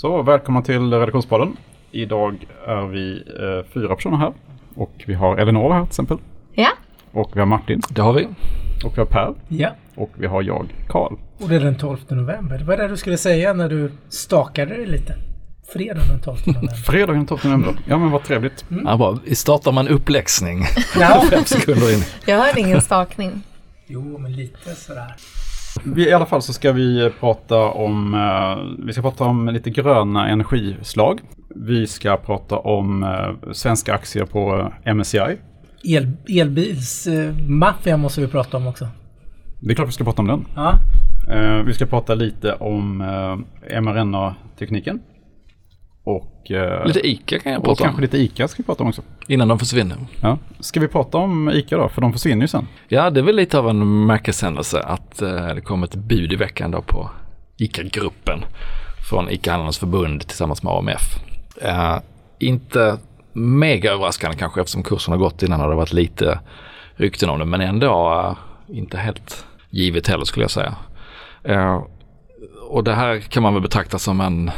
Så välkomna till Redaktionspodden. Idag är vi eh, fyra personer här. Och vi har Elinor här till exempel. Ja. Och vi har Martin. Det har vi. Och vi har Per. Ja, Och vi har jag, Karl. och det är den 12 november. Det var det du skulle säga när du stakade dig lite. Fredag den 12 november. Fredagen den 12 november. Ja men vad trevligt. Ja, bra. Vi startar en uppläxning ja. fem sekunder in. Jag hörde ingen stakning. Jo, men lite sådär. I alla fall så ska vi prata om, eh, vi ska prata om lite gröna energislag. Vi ska prata om eh, svenska aktier på eh, MSCI. El, elbilsmaffia måste vi prata om också. Det är klart vi ska prata om den. Ja. Vi ska prata lite om mRNA-tekniken. Och, eh, Lite ICA kan jag och prata kanske om. lite ICA ska vi prata om också. Innan de försvinner. Ja. Ska vi prata om ICA då? För de försvinner ju sen. Ja, det är väl lite av en märkeshändelse att eh, det kom ett bud i veckan då på ICA-gruppen från ICA-handlarnas förbund tillsammans med AMF. Eh, inte mega överraskande kanske eftersom kursen har gått innan och det varit lite rykten om det men ändå eh, inte helt givet heller skulle jag säga. Eh, och det här kan man väl betrakta som en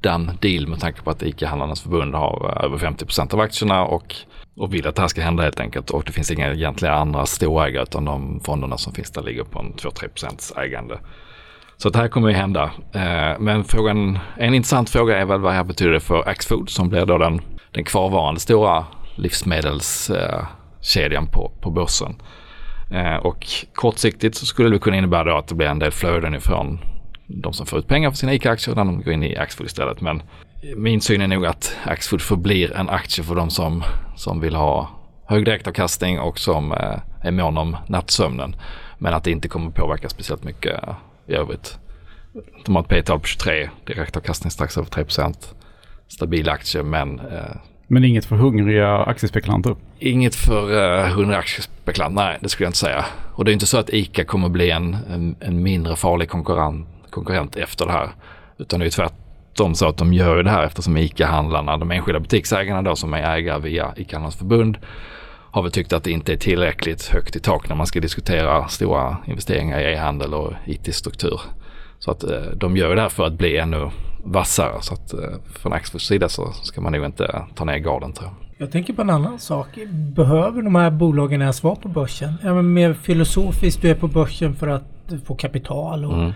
done deal med tanke på att ICA-handlarnas förbund har eh, över 50 procent av aktierna och, och vill att det här ska hända helt enkelt. Och det finns inga egentliga andra storägare utan de fonderna som finns där ligger på en 2-3 ägande. Så det här kommer ju hända. Eh, men frågan, en intressant fråga är väl vad det här betyder för Axfood som blir då den, den kvarvarande stora livsmedelskedjan eh, på, på börsen. Och kortsiktigt så skulle det kunna innebära då att det blir en del flöden ifrån de som får ut pengar för sina ICA-aktier när de går in i Axfood istället. Men min syn är nog att Axfood förblir en aktie för de som, som vill ha hög direktavkastning och som eh, är mån om nattsömnen. Men att det inte kommer påverka speciellt mycket eh, i övrigt. De har ett P-tal på 23, direktavkastning strax över 3% Stabil aktie men eh, Men inget för hungriga aktiespekulanter. Inget för uh, 100 aktiespekulant, nej det skulle jag inte säga. Och det är inte så att ICA kommer bli en, en, en mindre farlig konkurrent, konkurrent efter det här. Utan det är tvärtom så att de gör det här eftersom ICA-handlarna, de enskilda butiksägarna då som är ägare via ICA-handlarnas förbund, har väl tyckt att det inte är tillräckligt högt i tak när man ska diskutera stora investeringar i e-handel och IT-struktur. Så att uh, de gör det här för att bli ännu vassare. Så att uh, från Axfoods sida så ska man nog inte ta ner garden tror jag. Jag tänker på en annan sak. Behöver de här bolagen ens vara på börsen? Ja, men mer filosofiskt, du är på börsen för att få kapital och Mm.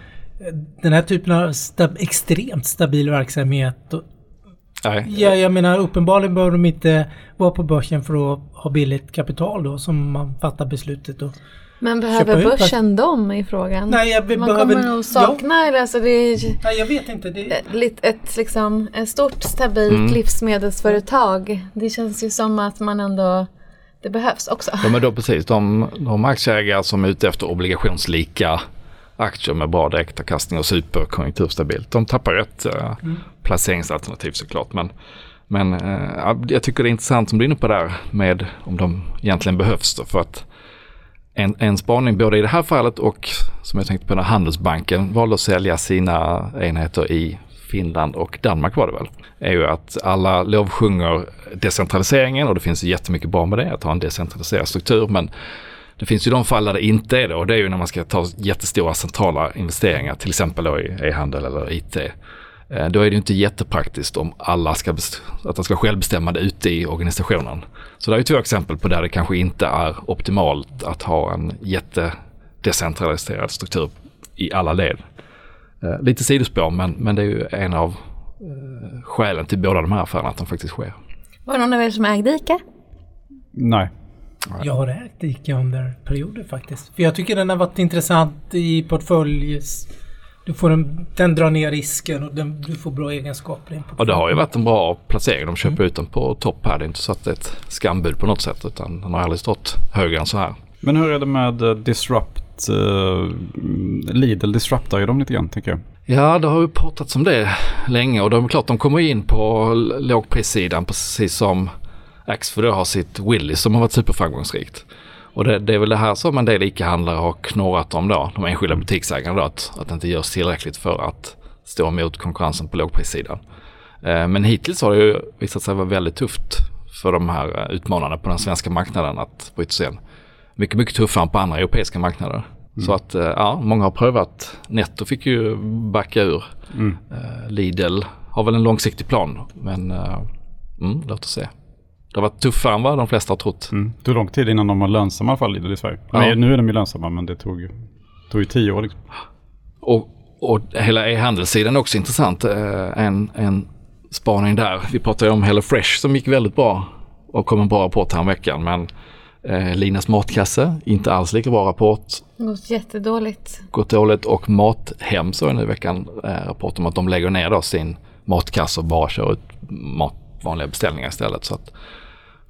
Den här typen av sta- extremt stabil verksamhet. Och, Nej. ja, jag menar uppenbarligen behöver de inte vara på börsen för att ha billigt kapital då som man fattar beslutet. Och, Men behöver ut börsen dem i frågan? Nej, jag be- Man behöver- kommer nog sakna, eller alltså det är nej, jag vet inte. Det, ett, lit- ett, liksom, ett stort stabilt Mm. livsmedelsföretag. Det känns ju som att man ändå, det behövs också. Ja men då precis, de, de aktieägare som är ute efter obligationslika aktier med bra direktavkastning och superkonjunkturstabilt. De tappar ett eh, placeringsalternativ såklart. Men, men eh, ja, jag tycker det är intressant som du är inne på där med om de egentligen behövs då. För att en, en spaning både i det här fallet och som jag tänkte på när Handelsbanken valde att sälja sina enheter i Finland och Danmark var det väl, är ju att alla lovsjunger decentraliseringen och det finns jättemycket bra med det, att ha en decentraliserad struktur. Men det finns ju de fall där det inte är det och det är ju när man ska ta jättestora centrala investeringar, till exempel då i e-handel eller IT. Eh, Då är det ju inte jättepraktiskt om alla ska, att det ska självbestämmande ute i organisationen. Så det är ju två exempel på där det kanske inte är optimalt att ha en jättedecentraliserad struktur i alla led. Eh, Lite sidospår men, men det är ju en av eh, skälen till båda de här affärerna att de faktiskt sker. Var det någon av er som ägde ICA? Nej. Jag har ägt ICA under perioder faktiskt. För jag tycker den har varit intressant i portfölj. Du får en, den drar ner risken och den, du får bra egenskaper portfölj. det har ju varit en bra placering. De köper ut den på topp här. Det är inte så att det är ett skambud på något sätt utan den har aldrig stått högre än så här. Men hur är det med eh, Disrupt? Uh, Lidl disruptar ju dem lite grann tänker jag. Ja, det har ju pratats om det länge och de är klart de kommer in på lågprissidan precis som Axfood har sitt Willys som har varit superframgångsrikt. Och det, det är väl det här som en del ICA-handlare har knorrat om då, de enskilda butiksägarna då, att, att det inte görs tillräckligt för att stå emot konkurrensen på lågprissidan. Eh, men hittills har det ju visat sig vara väldigt tufft för de här eh, utmanarna på den svenska marknaden att bryta sig in. Mycket, mycket tuffare än på andra europeiska marknader. Så att eh, ja, många har prövat. Netto fick ju backa ur. Mm. Lidl har väl en långsiktig plan. Men mm, låt oss se. Det har varit tuffare än vad de flesta har trott. Mm. Det tog lång tid innan de var lönsamma i alla fall i Sverige. Ja. Nej, nu är de ju lönsamma men det tog, tog ju tio år liksom. Och, och hela e-handelssidan är också intressant. Eh, En, en spaning där. Vi pratade ju om HelloFresh som gick väldigt bra och kom en bra rapport här veckan. Men eh, Linas matkasse, inte alls lika bra rapport. Gått jättedåligt. Gått dåligt och Mathem såg jag nu i veckan eh, rapport om att de lägger ner då sin matkasse och bara kör ut mat, vanliga beställningar istället. Så att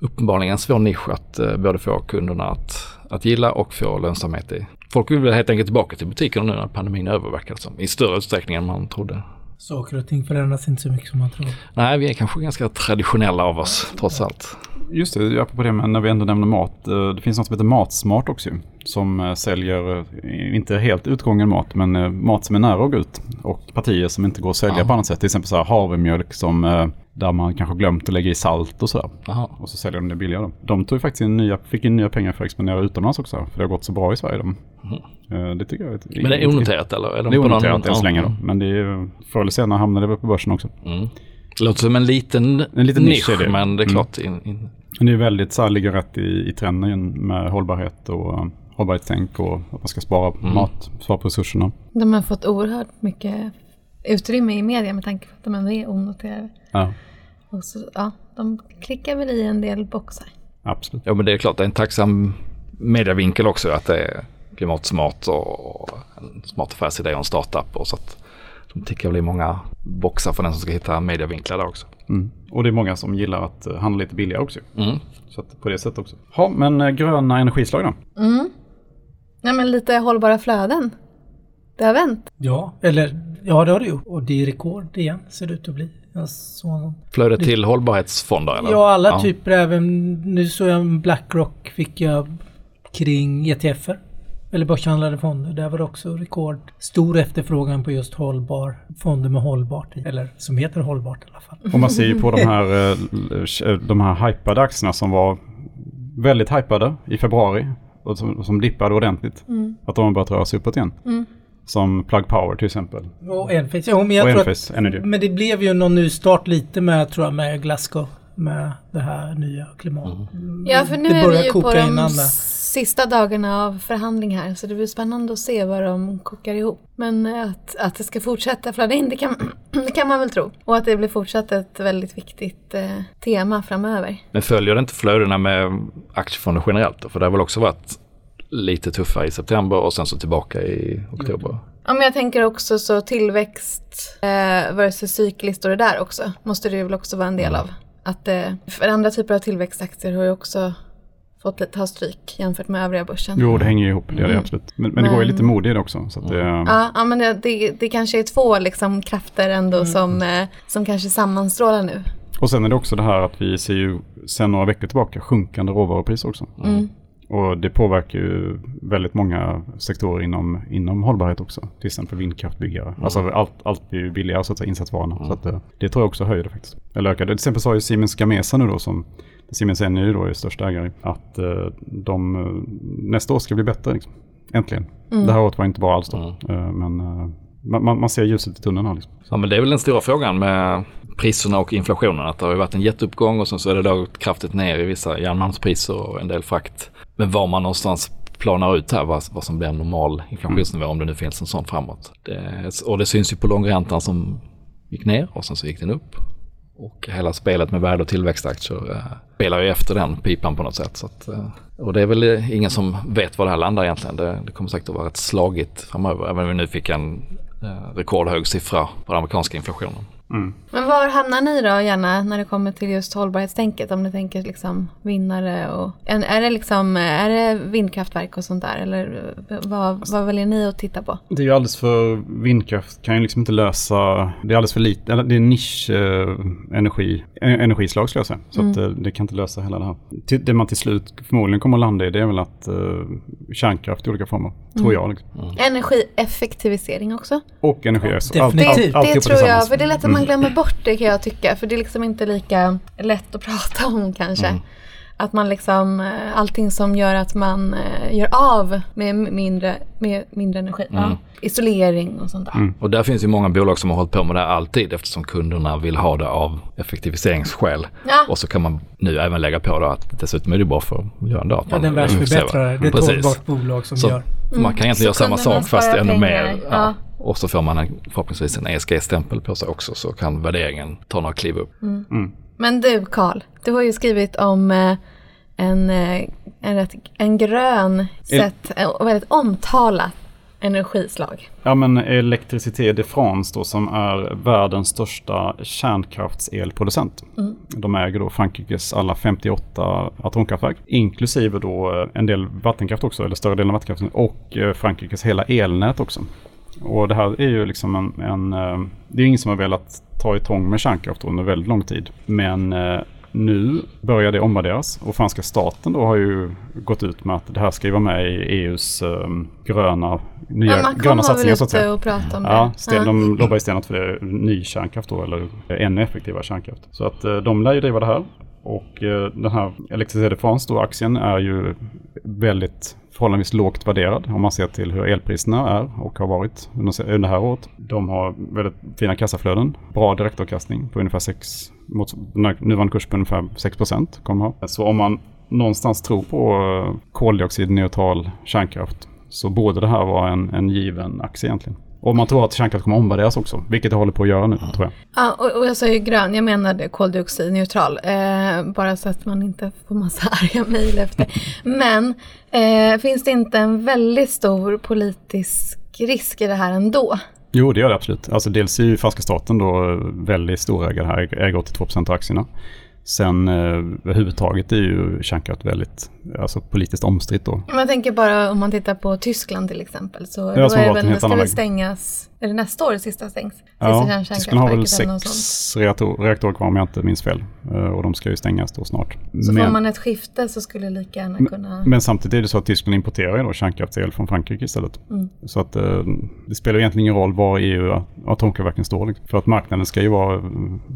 uppenbarligen en svår nisch att eh, både få kunderna att, att gilla och få lönsamhet i. Folk vill väl helt enkelt tillbaka till butikerna nu när pandemin är över som. I större utsträckning än man trodde. Saker och ting förändras inte så mycket som man tror. Nej, vi är kanske ganska traditionella av oss trots allt. Just det, apropå det, men när vi ändå nämner mat. eh, Det finns något som heter Matsmart också Som eh, säljer, eh, inte helt utgången mat, men mat som är nära att gå ut. Och partier som inte går att sälja Ja. på annat sätt. Till exempel så här havremjölk som, där man kanske glömt att lägga i salt och sådär. Jaha. Och så säljer de det billigare. De tog ju faktiskt in nya, fick in nya pengar för att expandera utomlands också. För det har gått så bra i Sverige. De. Eh, Det tycker jag är Men det är onoterat eller? Är de Det är onoterat än så länge då. Men det är, förr eller senare hamnar det väl på börsen också. Mm. Det låter som en liten, En liten nisch nisch, är det. men det är Mm. klart. In, in, Men det är väldigt så här, ligger rätt i, i trenden med hållbarhet och uh, hållbarhetstänk och att man ska spara Mm. mat, spara på resurserna. De har fått oerhört mycket utrymme i media med tanke på att de ändå är onoterade. Ja, Och så, ja, de klickar väl i en del boxar. absolut. ja men det är klart, det är en tacksam medievinkel också att det är klimatsmart och en smart affärsidé och en startup. Och så att de tickar väl i många boxar för den som ska hitta medievinklar där också. Mm. Och det är många som gillar att uh, handla lite billigare också. Mm. Så att på det sättet också. Ja, men uh, gröna energislag då? Mm. Ja, men lite hållbara flöden. Det har vänt. Ja, eller ja det har det gjort. Och det är rekord igen ser det ut att bli. Flödet till hållbarhetsfonder eller? Ja, alla typer även. Nu såg jag en Blackrock fick jag kring ETFer. Eller börshandlade fonder. Där var det också rekord. Stor efterfrågan på just hållbar. Fonder med hållbart i. Eller som heter hållbart i alla fall. Och man ser ju på de här, uh, de här hypade aktierna som var väldigt hypade i februari. Och som, som dippade ordentligt. Att de har börjat röra sig uppåt igen. Som Plug Power till exempel. Och Enphase. Ja, men jag och tror att, Enphase Energy. Men det blev ju någon nystart lite med, tror jag, med Glasgow. Med det här nya klimat. Ja, för nu Det är vi ju på de sista dagarna av förhandling här. Så det blir spännande att se vad de kokar ihop. Men eh, att, att det ska fortsätta flöda in, det kan, det kan man väl tro. Och att det blir fortsatt ett väldigt viktigt eh, tema framöver. Men följer det inte flödena med aktiefonder generellt då? För det har väl också varit lite tuffa i september och sen så tillbaka i oktober. Ja, men jag tänker också så tillväxt eh, versus cykliskt och det där också. Måste det väl också vara en del av. Att eh, för andra typer av tillväxtaktier har ju också fått lite ta stryk jämfört med övriga börsen. Jo, det hänger ju ihop. Det gör det Mm. absolut. Men, men det går ju lite mod i det också. Så att det, Ja, ja men det, det, det kanske är två liksom krafter ändå som, eh, som kanske sammanstrålar nu. Och sen är det också det här att vi ser ju sen några veckor tillbaka sjunkande råvarupriser också. Mm. Och det påverkar ju väldigt många sektorer inom, inom hållbarhet också. Till exempel vindkraftbyggare. Alltså allt, allt blir ju billigare så att säga, insatsvarorna. Så att det, det tror jag också höjer det faktiskt. Eller ökar det. Till exempel sa ju Siemens Gamesa nu då som Siemens Energy då är största ägare. Att eh, de eh, nästa år ska bli bättre. Liksom. Äntligen. Det här året var inte bra alls då. Eh, men eh, man, man man ser ljuset i tunneln här liksom. Ja, men det är väl den stora frågan med priserna och inflationen. Att det har ju varit en jätteuppgång och sen så är det då kraftigt ner i vissa järnmalmspriser och en del frakt. Men var man någonstans planar ut här vad, vad som blir en normal inflationsnivå om det nu finns en sån framåt. Det, och det syns ju på långräntan som gick ner och sen så gick den upp. Och hela spelet med värde och tillväxtaktier eh, spelar ju efter den pipan på något sätt. Så att, eh, och det är väl ingen som vet var det här landar egentligen. Det, det kommer säkert att vara rätt slagigt framöver. Även om vi nu fick en eh, rekordhög siffra på den amerikanska inflationen. Men var hamnar ni då gärna när det kommer till just hållbarhetstänket? Om ni tänker liksom vinnare och... Är det liksom, är det vindkraftverk och sånt där? Eller eh, vad, vad väljer ni att titta på? Det är ju alldeles för vindkraft kan ju liksom inte lösa, det är alldeles för lite, det är nisch eh, energi, eh, energislag skulle jag säga. Så att, eh, det kan inte lösa hela det här. Det man till slut förmodligen kommer att landa i det är väl att eh, kärnkraft i olika former, tror jag. Liksom. Energieffektivisering också. Och energi. Ja, så allt- definitivt. allt- Det tror jag, för det är lätt att man glömmer bort det kan jag tycka. För det är liksom inte lika lätt att prata om kanske. Mm. Att man liksom, eh, allting som gör att man eh, gör av med mindre, med mindre energi. Ja. Isolering och sånt där. Och där finns ju många bolag som har hållit på med det här alltid eftersom kunderna vill ha det av effektiviseringsskäl. Ja. Och så kan man nu även lägga på då att dessutom är det bra för miljön då. Att Ja, man den världsförbättrare. Det är ett hållbart bolag som Så gör. man kan egentligen Så göra samma sak fast ännu pengar. mer. Ja. Och så får man en, förhoppningsvis en ESG-stämpel på sig också så kan värderingen ta några kliv upp. Men du Karl, du har ju skrivit om eh, en, eh, en, rätt, en grön sätt eh, och väldigt omtalat energislag. Ja men Electricité de France då som är världens största kärnkraftselproducent. De äger då Frankrikes alla 58 atomkraftverk. Inklusive då en del vattenkraft också, eller större delen av vattenkraften. Och Frankrikes hela elnät också. Och det här är ju liksom en, en eh, det är ingen som har velat ta i tång med kärnkraft under väldigt lång tid. Men eh, nu börjar det omvärderas och franska staten då har ju gått ut med att det här ska ju vara med i EUs eh, gröna, nya Ja, gröna satsningar så att säga. och prata om Ja, sten, de lobbar ju stenat för det, ny kärnkraft då, eller ännu effektivare kärnkraft. Så att de lär ju driva det här. Och eh, den här Electricité de France då, aktien är ju väldigt förhållandevis lågt värderad om man ser till hur elpriserna är och har varit under under det här året. De har väldigt fina kassaflöden, bra direktavkastning på ungefär 6, mot nuvarande kurs på ungefär 6 procent kommer ha. Så om man någonstans tror på eh, koldioxidneutral kärnkraft så borde det här vara en, en given aktie egentligen. Och man tror att kärnkraft kommer omvärderas också, vilket det håller på att göra nu tror jag. Ja, och, och jag sa ju grön, jag menade koldioxidneutral. Eh, bara så att man inte får massa arga mejl efter. Men eh, finns det inte en väldigt stor politisk risk i det här ändå? Jo, det gör det absolut. Alltså dels är ju franska staten då väldigt storägare här, äger 82 procent av aktierna. Sen eh, överhuvudtaget är ju kärnkraft väldigt alltså, politiskt omstritt då. Jag tänker bara om man tittar på Tyskland till exempel. Så Ja, då är det väl, helt ska det väg. stängas, är det nästa år det sista stängs? Ja, Tyskland har väl sex reaktor, reaktorer kvar om jag inte minns fel. Eh, Och de ska ju stängas då snart. Så får Men, man ett skifte så skulle det lika gärna kunna... men samtidigt är det så att Tyskland importerar ju då kärnkraftsel från Frankrike istället. Mm. Så att eh, det spelar egentligen ingen roll var EU atomkraftverken står. Liksom. För att marknaden ska ju vara,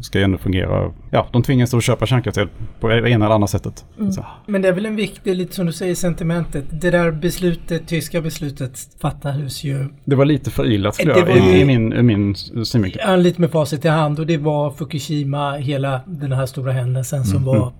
ska ju ändå fungera. Ja, de tvingas då köpa kärnkraftsel på det ena eller andra sättet. Mm. Så, Men det är väl en viktig, lite som du säger, sentimentet. Det där beslutet, tyska beslutet fattades ju det var lite förilat skulle Det jag, i, ju- i min, i min synvinkel. ja, lite med facit i hand och det var Fukushima, hela den här stora händelsen som var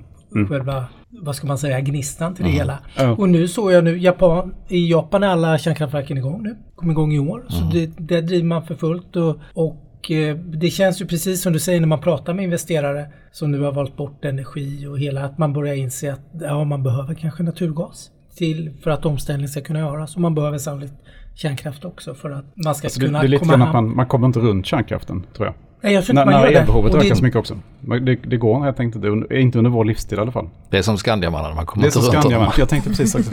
själva, vad ska man säga, gnistan till det hela. Ja. Och nu såg jag nu, Japan, i Japan är alla kärnkraftverken igång nu. Kom igång i år. Så det, det driver man för fullt och, och eh, det känns ju precis som du säger när man pratar med investerare som nu har valt bort energi och hela att man börjar inse att ja, man behöver kanske naturgas till för att omställning ska kunna göras och man behöver sannolikt kärnkraft också för att man ska Alltså det, kunna det är lite komma att man, man kommer inte runt kärnkraften tror jag. Nej, jag tror När, inte man när det. elbehovet det- ökar så mycket också. Men Det, det går helt enkelt inte, under- inte under vår livstid i alla fall. Det är som Skandiamannen, man kommer Det är inte runt Skandia, honom. men jag tänkte precis också.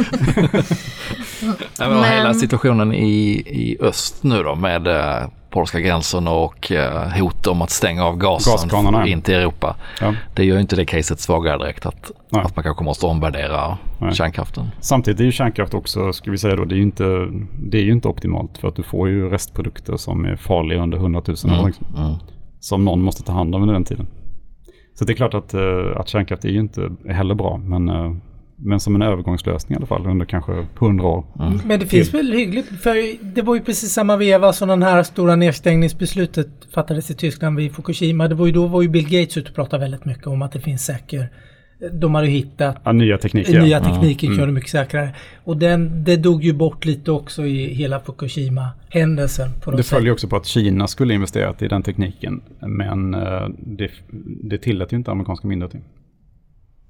Ja, men... Hela Men- situationen i, i öst nu då med eh, polska gränsen och eh, hot om att stänga av gasen in till Europa. Ja. Det gör ju inte det caset svagare direkt att, Nej. att man kanske måste omvärdera Nej. kärnkraften. Samtidigt är ju kärnkraft också, ska vi säga då, det är ju inte, det är ju inte optimalt. För att du får ju restprodukter som är farliga under 100 000 år. Liksom, Mm. som någon måste ta hand om under den tiden. Så det är klart att, eh, att kärnkraft är ju inte heller bra. Men, eh, men som en övergångslösning i alla fall under kanske 100 år. Men det finns väl hyggligt, för det var ju precis samma veva som den här stora nedstängningsbeslutet fattades i Tyskland vid Fukushima. Det var ju då var ju Bill Gates ute och pratade väldigt mycket om att det finns säker... De hade ju hittat Ja, nya tekniker. nya ja. tekniken körde mycket säkrare. Och den, det dog ju bort lite också i hela Fukushima-händelsen. Det följer också på att Kina skulle investerat i den tekniken. Men eh, det, det tillät ju inte amerikanska myndigheter.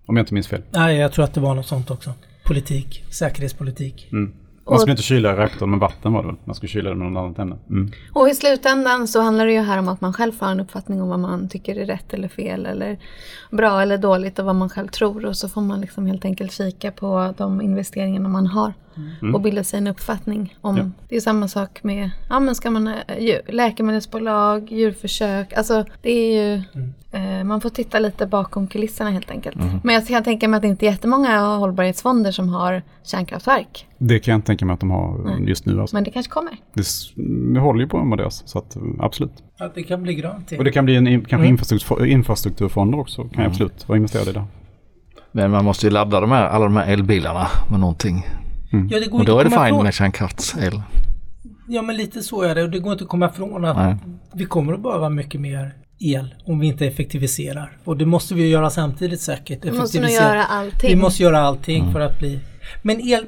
Om jag inte minns fel. Nej, jag tror att det var något sånt också. Politik, säkerhetspolitik. Mm. Man skulle inte kyla reaktorn med vatten var det väl? Man skulle kyla den med något annat ämne. Mm. Och i slutändan så handlar det ju här om att man själv får en uppfattning om vad man tycker är rätt eller fel eller bra eller dåligt och vad man själv tror och så får man liksom helt enkelt kika på de investeringarna man har och bilda sig en uppfattning om. Ja. Det är samma sak med, ja men ska man, eh, djur, läkemedelsbolag, djurförsök, alltså det är ju, eh, man får titta lite bakom kulisserna helt enkelt. Men jag kan tänka mig att det inte är jättemånga hållbarhetsfonder som har kärnkraftverk. Det kan jag inte tänka mig att de har just nu. Alltså. Men det kanske kommer. Det, vi håller ju på med det. Så att, absolut. Ja, det kan bli grönt. Och det kan bli en kanske infrastruktur, infrastrukturfonder också. Kan jag absolut vara investerad i det. Men man måste ju ladda de här, alla de här elbilarna med någonting. Ja, det går Och inte då är det ifrån. med kärnkraftsel. Ja, men lite så är det. Och det går inte att komma ifrån att Nej. vi kommer att behöva mycket mer el om vi inte effektiviserar. Och det måste vi ju göra samtidigt säkert. Vi måste nog göra allting. Vi måste göra allting för att bli... Men el,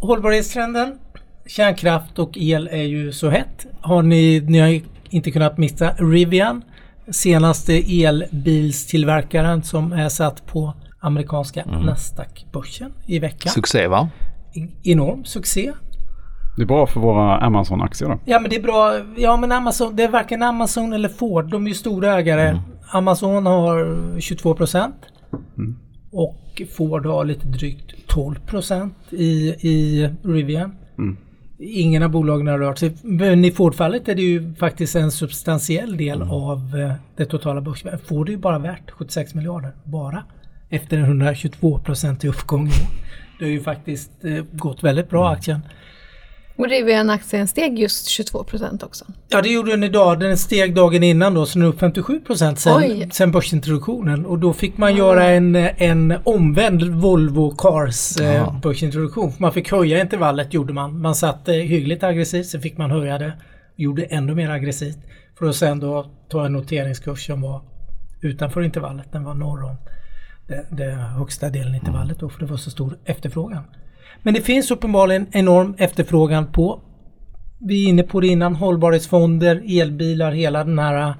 hållbarhetstrenden, kärnkraft och el är ju så hett. Har ni, ni har inte kunnat missa Rivian, senaste elbilstillverkaren som är satt på amerikanska Nasdaq-börsen i veckan. Succé va? Enorm succé. Det är bra för våra Amazon-aktier då. Ja men det är bra. Ja men Amazon, det är varken Amazon eller Ford. De är ju stora ägare. Amazon har 22 procent. Och Ford har lite drygt 12 procent i, i Rivian. Ingen av bolagen har rört sig. Men i Ford-fallet är det ju faktiskt en substantiell del av eh, det totala börsvärdet. Ford är ju bara värt 76 miljarder. Bara. Efter en 122 procentig uppgång. Det har ju faktiskt eh, gått väldigt bra aktien. Och Rivian-aktien steg just 22 procent också. Ja det gjorde den idag. Den steg dagen innan då så den är upp 57 procent sen, Oj. sen börsintroduktionen. Och då fick man göra en, en omvänd Volvo Cars eh, Ja. börsintroduktion. För man fick höja intervallet gjorde man. Man satte hyggligt aggressivt sen fick man höja det. Gjorde ännu mer aggressivt. För att sen då ta en noteringskurs som var utanför intervallet. Den var norr om det, det högsta delen i intervallet då för det var så stor efterfrågan. Men det finns uppenbarligen enorm efterfrågan på vi är inne på det innan, hållbarhetsfonder, elbilar, hela den här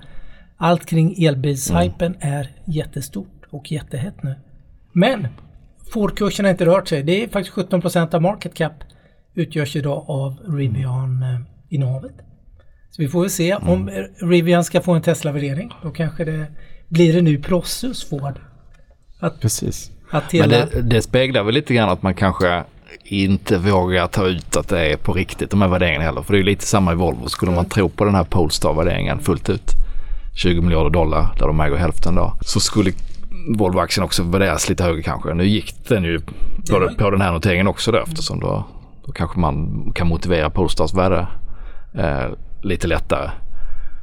allt kring elbilshypen är jättestort och jättehett nu. Men Ford-kursen har inte rört sig. Det är faktiskt 17% av market cap utgörs idag av Rivian eh, innehavet. Så vi får väl se om eh, Rivian ska få en Tesla-värdering. Då kanske det blir det nu Prossus Ford. Att, Precis. att Men hela... det, det speglar väl lite grann att man kanske inte vågar ta ut att det är på riktigt de här värderingarna heller. För det är ju lite samma i Volvo. Skulle man tro på den här Polestar-värderingen fullt ut, 20 miljarder dollar där de äger hälften då, så skulle Volvo-aktien också värderas lite högre kanske. Nu gick den ju på, på den här noteringen också då eftersom då, då kanske man kan motivera Polestars värde eh, lite lättare.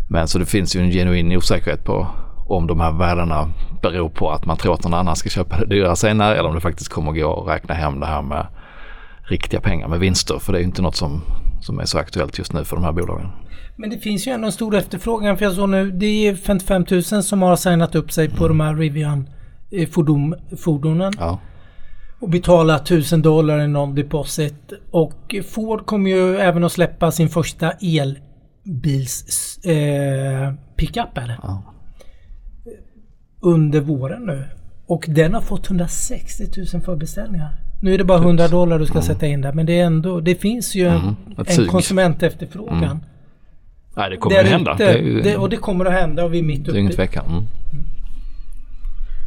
Men så det finns ju en genuin osäkerhet på om de här värdena beror på att man tror att någon annan ska köpa det dyrare senare eller om det faktiskt kommer gå att räkna hem det här med riktiga pengar med vinster. För det är ju inte något som, som är så aktuellt just nu för de här bolagen. Men det finns ju ändå en stor efterfrågan för jag såg nu det är 55 000 som har signat upp sig på de här Rivian eh, fordon, fordonen Ja, och betala 1000 dollar i non-deposit. Och Ford kommer ju även att släppa sin första elbils eh, pickup? Ja. Under våren nu. Och den har fått 160 000 förbeställningar. Nu är det bara 100 dollar du ska sätta in där men det är ändå, det finns ju en, Mm, en sug. konsumentefterfrågan. Nej, det kommer ju hända. Det ju det, och det kommer att hända och vi är mitt det uppe i tvekan. Mm.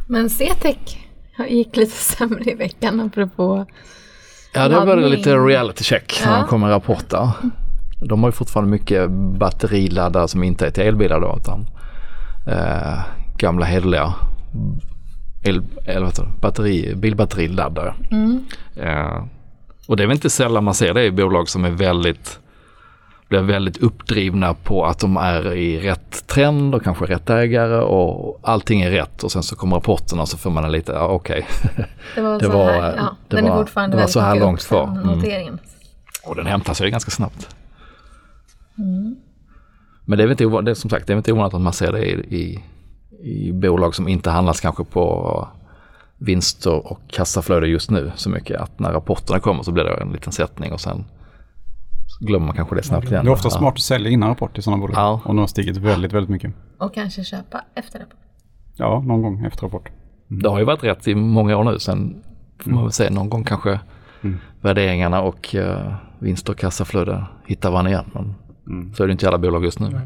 Men CTEC gick lite sämre i veckan apropå Ja, det var lite reality check när Ja. de kom med rapporter. De har ju fortfarande mycket batteriladdare som inte är till elbilar då utan eh, gamla hederliga el, det, batteri, bilbatteriladdare. Eh, och det är väl inte sällan man ser det i bolag som är väldigt blir väldigt uppdrivna på att de är i rätt trend och kanske rätt ägare och allting är rätt och sen så kommer rapporterna och så får man en lite, ja, okej. Det var Det så var- här. Ja, det den var- är fortfarande det var så här långt kvar. Mm. Och den hämtar sig ganska snabbt. Men det är väl inte ovanligt, det är som sagt, det är väl inte ovanligt att man ser det i, i, i bolag som inte handlas kanske på vinster och kassaflöde just nu så mycket. Att när rapporterna kommer så blir det en liten sättning och sen så glömmer man kanske det snabbt igen. Det är ofta smart att sälja innan rapport i sådana bolag. Ja. Och de har stigit väldigt, väldigt mycket. Och kanske köpa efter rapport. Ja, någon gång efter rapport. Det har ju varit rätt i många år nu. Sen får man väl se någon gång kanske värderingarna och uh, vinster och kassaflöde hittar varandra igen. Men så är det inte i alla bolag just nu.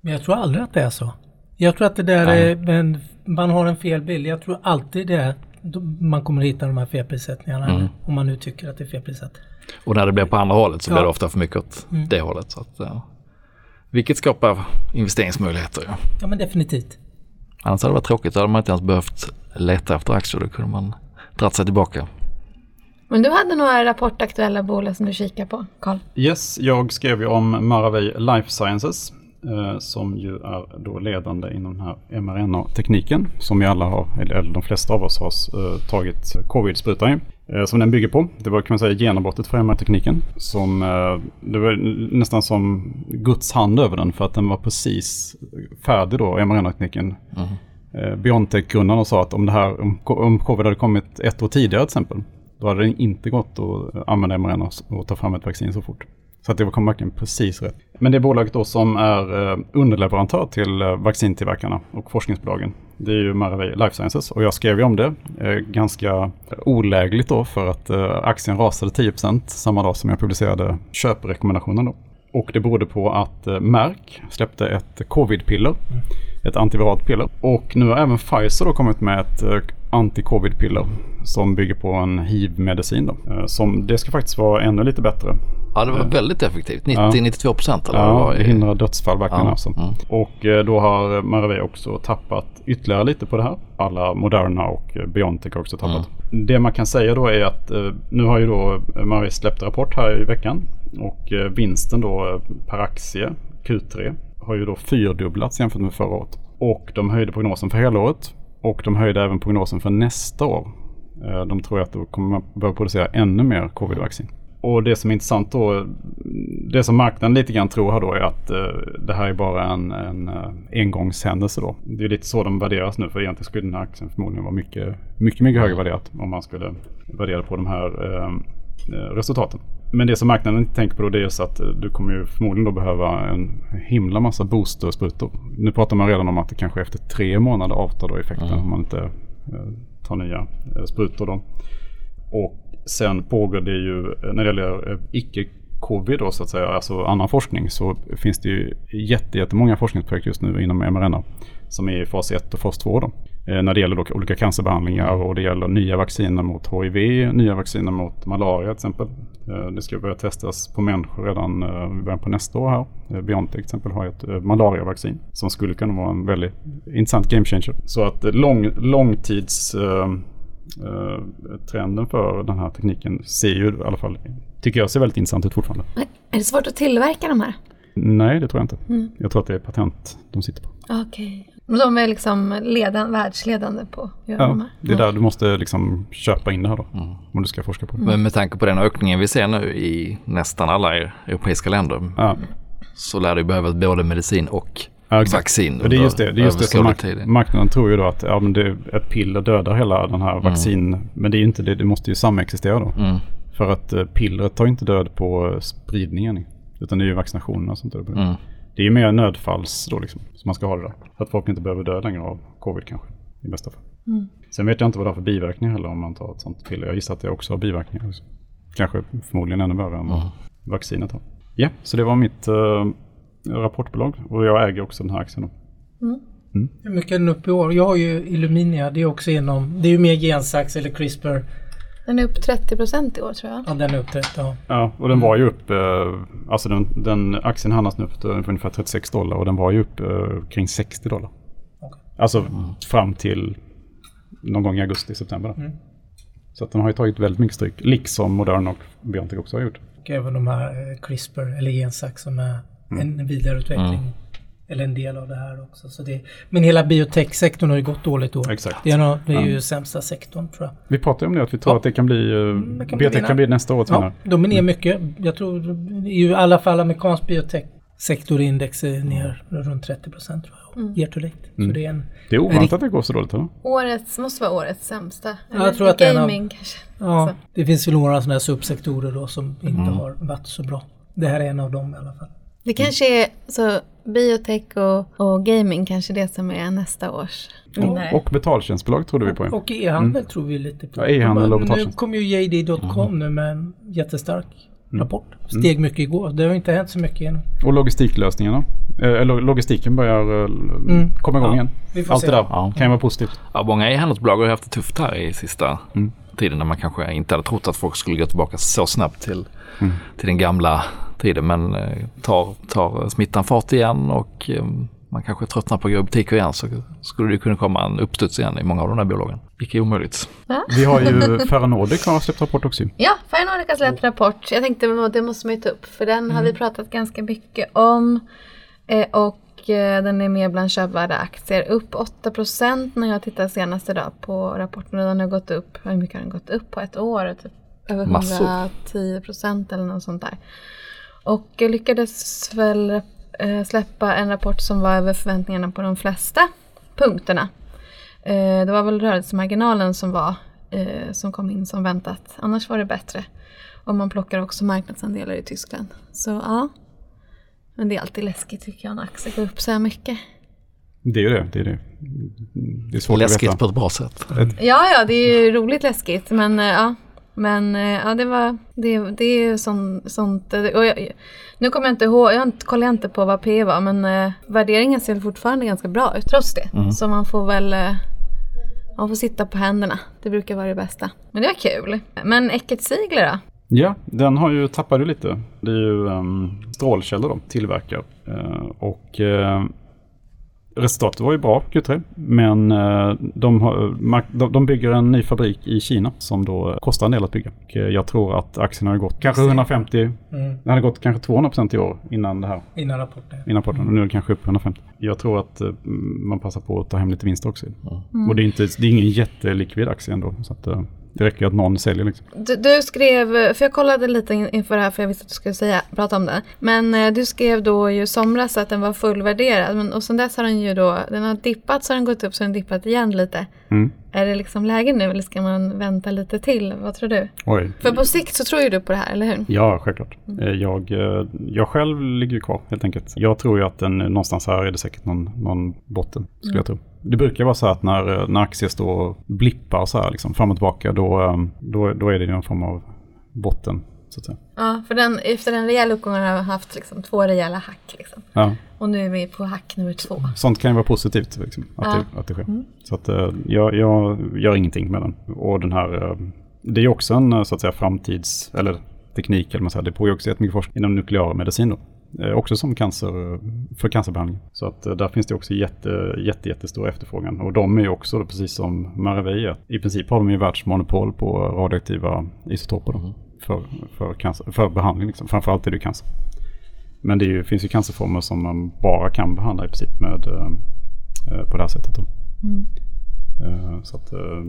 Men jag tror aldrig att det är så. Jag tror att det där Nej. är, men man har en fel bild. Jag tror alltid det är, man kommer hitta de här felprissättningarna. Om man nu tycker att det är felprissatt. Och när det blir på andra hållet så Ja. blir det ofta för mycket åt det hållet. Så att, ja. Vilket skapar investeringsmöjligheter. Ja. Ja men definitivt. Annars hade det varit tråkigt. Då hade man inte ens behövt leta efter aktier. Då kunde man dratt sig tillbaka. Men du hade några rapportaktuella bolag som du kikar på, Carl? Yes, jag skrev ju om Maravej Life Sciences. Eh, som ju är då ledande inom den här mRNA-tekniken som vi alla har, eller de flesta av oss har eh, tagit covid-sprutan i. Eh, som den bygger på. Det var kan man säga genombrottet för mRNA-tekniken. Som, det var nästan som Guds hand över den för att den var precis färdig då, mRNA-tekniken. Mm. Biontech-grundarna sa att om, det här, om covid hade kommit ett år tidigare till exempel, då hade det inte gått att använda mRNA och ta fram ett vaccin så fort. Så att det kom verkligen precis rätt. Men det bolaget då som är eh, underleverantör till eh, vaccintillverkarna och forskningsbolagen. Det är ju Maravai Life Sciences och jag skrev ju om det eh, ganska olägligt då för att aktien rasade 10% samma dag som jag publicerade köprekommendationen då. Och det berodde på att Merck släppte ett covid-piller, ett antiviralt piller. Och nu har även Pfizer då kommit med ett anti-covid-piller som bygger på en hiv-medicin. Då. Som, det ska faktiskt vara ännu lite bättre. Ja, det var väldigt effektivt. 90-92 procent? Ja, det hindrar dödsfall verkligen ja, alltså. Mm. Och eh, då har Maravej också tappat ytterligare lite på det här. Alla Moderna och Biontech har också tappat. Mm. Det man kan säga då är att eh, nu har ju då Maravej släppt rapport här i veckan. Och eh, vinsten då per aktie Q3 har ju då fyrdubblats jämfört med förra året. Och de höjde prognosen för helåret. Och de höjde även prognosen för nästa år. Eh, de tror att då kommer man börja producera ännu mer covid-vaccin. Och det som är intressant då, det som marknaden lite grann tror här då är att eh, det här är bara en, en eh, engångshändelse då. Det är lite så de värderas nu för egentligen skulle den här aktien förmodligen vara mycket, mycket, mycket högre värderat om man skulle värdera på de här eh, resultaten. Men det som marknaden inte tänker på då det är så att du kommer ju förmodligen då behöva en himla massa boostersprutor. Nu pratar man redan om att det kanske efter tre månader avtar då effekten mm. om man inte tar nya sprutor då. Och Sen pågår det ju när det gäller eh, icke-covid då så att säga, alltså annan forskning så finns det ju jättemånga forskningsprojekt just nu inom mRNA som är i fas 1 och fas 2 då. Eh, när det gäller då olika cancerbehandlingar och det gäller nya vacciner mot HIV, nya vacciner mot malaria till exempel. Eh, det ska börja testas på människor redan i början på nästa år här. Biontech till exempel har ett malariavaccin som skulle kunna vara en väldigt intressant game changer. Så att lång, långtids eh, trenden för den här tekniken ser ju i alla fall, tycker jag ser väldigt intressant ut fortfarande. Är det svårt att tillverka de här? Nej, det tror jag inte. Mm. Jag tror att det är patent de sitter på. Okej. Okay. De är liksom ledan, världsledande på att göra ja, de här? det är där du måste liksom köpa in det här då. Mm. Om du ska forska på det. Men med tanke på den ökningen vi ser nu i nästan alla europeiska länder ja. så lär det behövas både medicin och Ja, vaccin det är just det. det, är just det som mark marknaden tror ju då att ja, men det, ett piller dödar hela den här mm. vaccin. Mm. Men det är inte det. Det måste ju samexistera då. Mm. För att uh, pillret tar inte död på spridningen. Utan det är ju vaccinationerna som tar död mm. Det är ju mer nödfalls då liksom. Som man ska ha det där. Så att folk inte behöver dö längre av covid kanske. I bästa fall. Mm. Sen vet jag inte vad det har för biverkningar heller om man tar ett sånt piller. Jag gissar att det också har biverkningar. Också. Kanske förmodligen ännu värre än vad mm. vaccinet har. Ja, så det var mitt uh, rapportbolag och jag äger också den här aktien. Mm. Mm. Hur mycket är den upp i år? Jag har ju Illuminia, det är också inom, det är ju mer gensax eller CRISPR. Den är upp 30 procent i år tror jag. Ja, den är upp 30, ja. Ja, och den var ju upp, eh, alltså den, den aktien handlas nu för ungefär 36 dollar och den var ju upp eh, kring 60 dollar. Okay. Alltså mm. fram till någon gång i augusti, september. Mm. Så att den har ju tagit väldigt mycket stryk, liksom Moderna och Biontech också har gjort. Och även de här eh, CRISPR eller gensax som är mm. en vidareutveckling. Mm. Eller en del av det här också. Så det, men hela biotechsektorn har ju gått dåligt då. Exakt. Det är, nog, det är ju sämsta sektorn tror jag. Vi pratade om det, att vi tror ja. att det kan bli, uh, kan biotech kan bli nästa vinnare. Ja, de är ner mycket. Jag tror i alla fall amerikansk biotech-sektorindex är ner runt 30 procent tror jag. Mm. Year to late. Mm. Så det är en... Det är ovanligt att det går så dåligt eller? Årets, måste vara årets sämsta. Eller jag tror att gaming av, kanske. Ja, det finns väl några sådana här subsektorer då som inte mm. har varit så bra. Det här är en av dem i alla fall. Det kanske är så biotech och, och gaming kanske det som är nästa års vinnare. Och, och betaltjänstbolag trodde vi på. Och e-handel mm. tror vi lite på. Ja, e-handel och betaltjänst. Nu kom ju JD.com mm. nu med en jättestark mm. rapport. Steg mm. mycket igår. Det har inte hänt så mycket än. Och logistiklösningarna. Eh, logistiken börjar eh, mm. komma igång ja, igen. Allt det där ja. kan ju vara positivt. Ja, många e-handelsbolag har haft det tufft här i sista mm. tiden när man kanske inte hade trott att folk skulle gå tillbaka så snabbt till, mm. till den gamla tiden men eh, tar, tar smittan fart igen och eh, man kanske tröttnar på att gå i butiker igen så skulle det kunna komma en uppstuds igen i många av de här bolagen. Icke omöjligt. Ja. Vi har ju Ferronordic har släppt rapport också. Ja, Ferronordic har släppt rapport. Jag tänkte att det måste man ju ta upp för den mm. har vi pratat ganska mycket om. Eh, och den är med bland köpvärda aktier. Upp 8% när jag tittade senast idag på rapporten. Den har gått upp, hur mycket har den gått upp på ett år? Typ över Massor. 110% eller något sånt där. Och jag lyckades väl eh, släppa en rapport som var över förväntningarna på de flesta punkterna. Eh, det var väl rörelsemarginalen som var eh, som kom in som väntat. Annars var det bättre. Och man plockar också marknadsandelar i Tyskland. Så ja. Men det är alltid läskigt tycker jag när aktier går upp så här mycket. Det är ju det. Det är, det. Det är svårt att Läskigt veta. på ett bra sätt. Ja, ja, det är ju roligt läskigt. Men ja. Men eh, ja, det var, det, det är ju sån, sånt. eh, Och jag, nu kommer jag inte ihåg, jag kollar inte på vad P var, men eh, värderingen ser fortfarande ganska bra ut trots det. Så man får väl eh, man får sitta på händerna. Det brukar vara det bästa. Men det var kul. Men Eckert Ziegler då? Ja, den har ju tappat lite. Det är ju um, strålkällor de tillverkar. Eh, och eh, resultatet var ju bra, Q3. Men eh, de, har, de, de bygger en ny fabrik i Kina som då kostar en del att bygga. Och eh, jag tror att aktien har gått kanske 150, Mm. den hade gått kanske 200% i år innan det här. Innan rapporten. Innan rapporten. Och nu är det kanske upp 150. Jag tror att eh, man passar på att ta hem lite vinst också. Och det är, inte, det är ingen jättelikvid aktie ändå. Så att, det räcker ju att någon säljer liksom. Du, du skrev, för jag kollade lite in- inför det här för jag visste att du skulle säga, prata om det. Men eh, du skrev då ju somras att den var fullvärderad. Men, och sen dess har den ju då, den har dippat så har den gått upp så har den dippat igen lite. Mm. Är det liksom läge nu eller ska man vänta lite till? Vad tror du? Oj. För på sikt så tror ju du på det här, eller hur? Ja, självklart. Eh, Jag, eh, jag själv ligger ju kvar helt enkelt. Jag tror ju att den eh, någonstans här är det säkert någon, någon botten, skulle jag tro. Det brukar vara så att när, när aktier står och blippar så här liksom fram och tillbaka, då, då, då är det någon form av botten. Så att säga. Ja, för den, efter den rejäla uppgången har vi haft liksom två rejäla hack. Liksom. Ja, Och nu är vi på hack nummer två. sånt kan ju vara positivt liksom, att, Ja. det, att det sker. Så att eh, jag, jag gör ingenting med den. Och den här, eh, det är också en eh, så att säga framtids, eller teknik, eller man säger, det pågår också jättemycket forskning inom nuklear medicin då. Också som cancer, för cancerbehandling. Så att där finns det också jätte, jätte, jättestor efterfrågan. Och de är ju också, precis som Maravei, att i princip har de ju världsmonopol på radioaktiva isotoper då, för, för, cancer, för behandling. Liksom. Framförallt är det cancer. Men det ju, finns ju cancerformer som man bara kan behandla i princip med, eh, eh, på det här sättet. Då. Eh, så att, eh,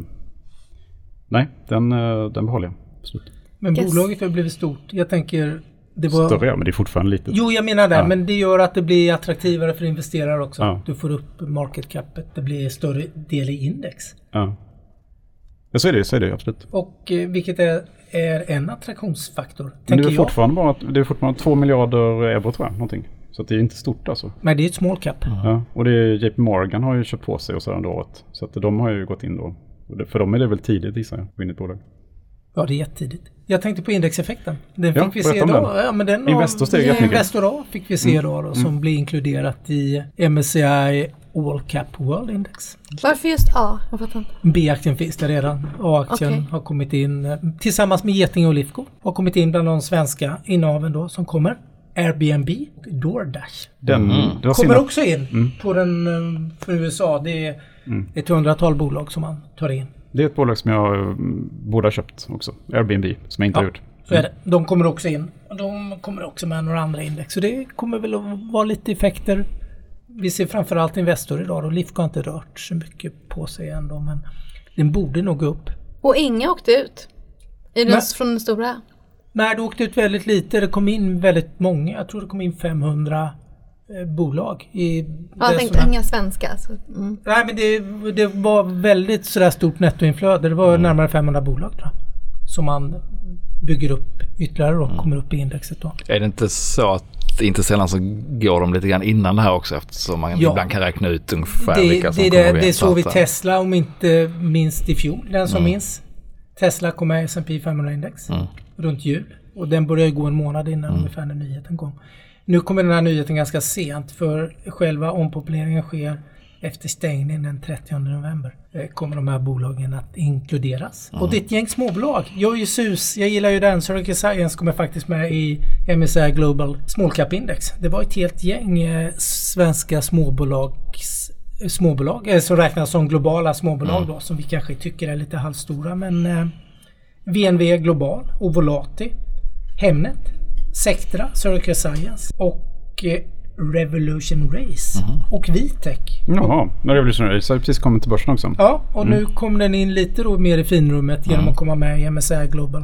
nej, den, eh, den behåller jag. Absolut. Men Yes. bolaget har blivit stort. Jag tänker... Det var... Större ja, men det är fortfarande litet. Jo, jag menar det. Ja. Men det gör att det blir attraktivare för investerare också. Ja. Du får upp market capet. Det blir större del i index. Ja. Ja, så är det, så är det absolut. Och eh, vilket är, är en attraktionsfaktor, Men det tänker är jag. fortfarande bara det är fortfarande 2 miljarder euro tror jag. Någonting. Så att det är inte stort alltså. Men det är ett small cap. Ja, och det är JP Morgan har ju köpt på sig och så under året. Så att de har ju gått in då. Och det- För dem är det väl tidigt gissar jag, gå in i ett bolag. Ja, det är jättetidigt. Jag tänkte på indexeffekten. Den Ja, fick vi se idag. den. Ja, men den Investor steg jättemycket. Investor A fick vi se idag då, som blir inkluderat i MSCI All Cap World Index. Varför just A? Jag fattar inte. B-aktien finns där redan. A-aktien Okej. har kommit in eh, tillsammans med Getinge och Lifco. Har kommit in bland de svenska innehaven då som kommer. Airbnb och DoorDash. Den, synd Kommer också in på den eh, för USA. Det är ett hundratal bolag som man tar in. Det är ett bolag som jag mm, borde ha köpt också. Airbnb, som jag inte har gjort. Så är det. De kommer också in. Och de kommer också med några andra index. Så det kommer väl att vara lite effekter. Vi ser framförallt Investor idag och Lifco har inte rört så mycket på sig ändå. Men den borde nog gå upp. Och inga åkte ut. I den, Nej. från den stora. Nej, det åkte ut väldigt lite. Det kom in väldigt många. Jag tror det kom in 500 eh, bolag. I Ja, det jag tänkte inga svenska. Så, mm. Nej, men det, det var väldigt sådär stort nettoinflöde. Det var närmare 500 bolag tror jag. Som man bygger upp ytterligare och kommer upp i indexet då. Är det inte så att inte sällan så går de lite grann innan det här också eftersom man Ja. ibland kan räkna ut ungefär Det, vilka som det, kommer det, att det veta såg vi att- Tesla om inte minst i fjol. Den som minns. Tesla kom med i S&P 500-index runt jul. Och den började gå en månad innan ungefär när nyheten kom. Nu kommer den här nyheten ganska sent för själva ompopuleringen sker efter stängningen den 30 november. Eh, Kommer de här bolagen att inkluderas. Och det är ett gäng småbolag. Jag är ju sus, jag gillar ju den. Circle Science kommer faktiskt med i MSCI Global Small Cap Index. Det var ett helt gäng eh, svenska småbolags småbolag eh, som räknas som globala småbolag då som vi kanske tycker är lite halvstora men eh, VNV Global, Ovolati, Hemnet, Sectra, Circle Science och eh, Revolution Race och Vitec. Jaha, Revolution Race har precis kommit till börsen också. Ja, och nu kom den in lite då mer i finrummet genom att komma med i MSCI Global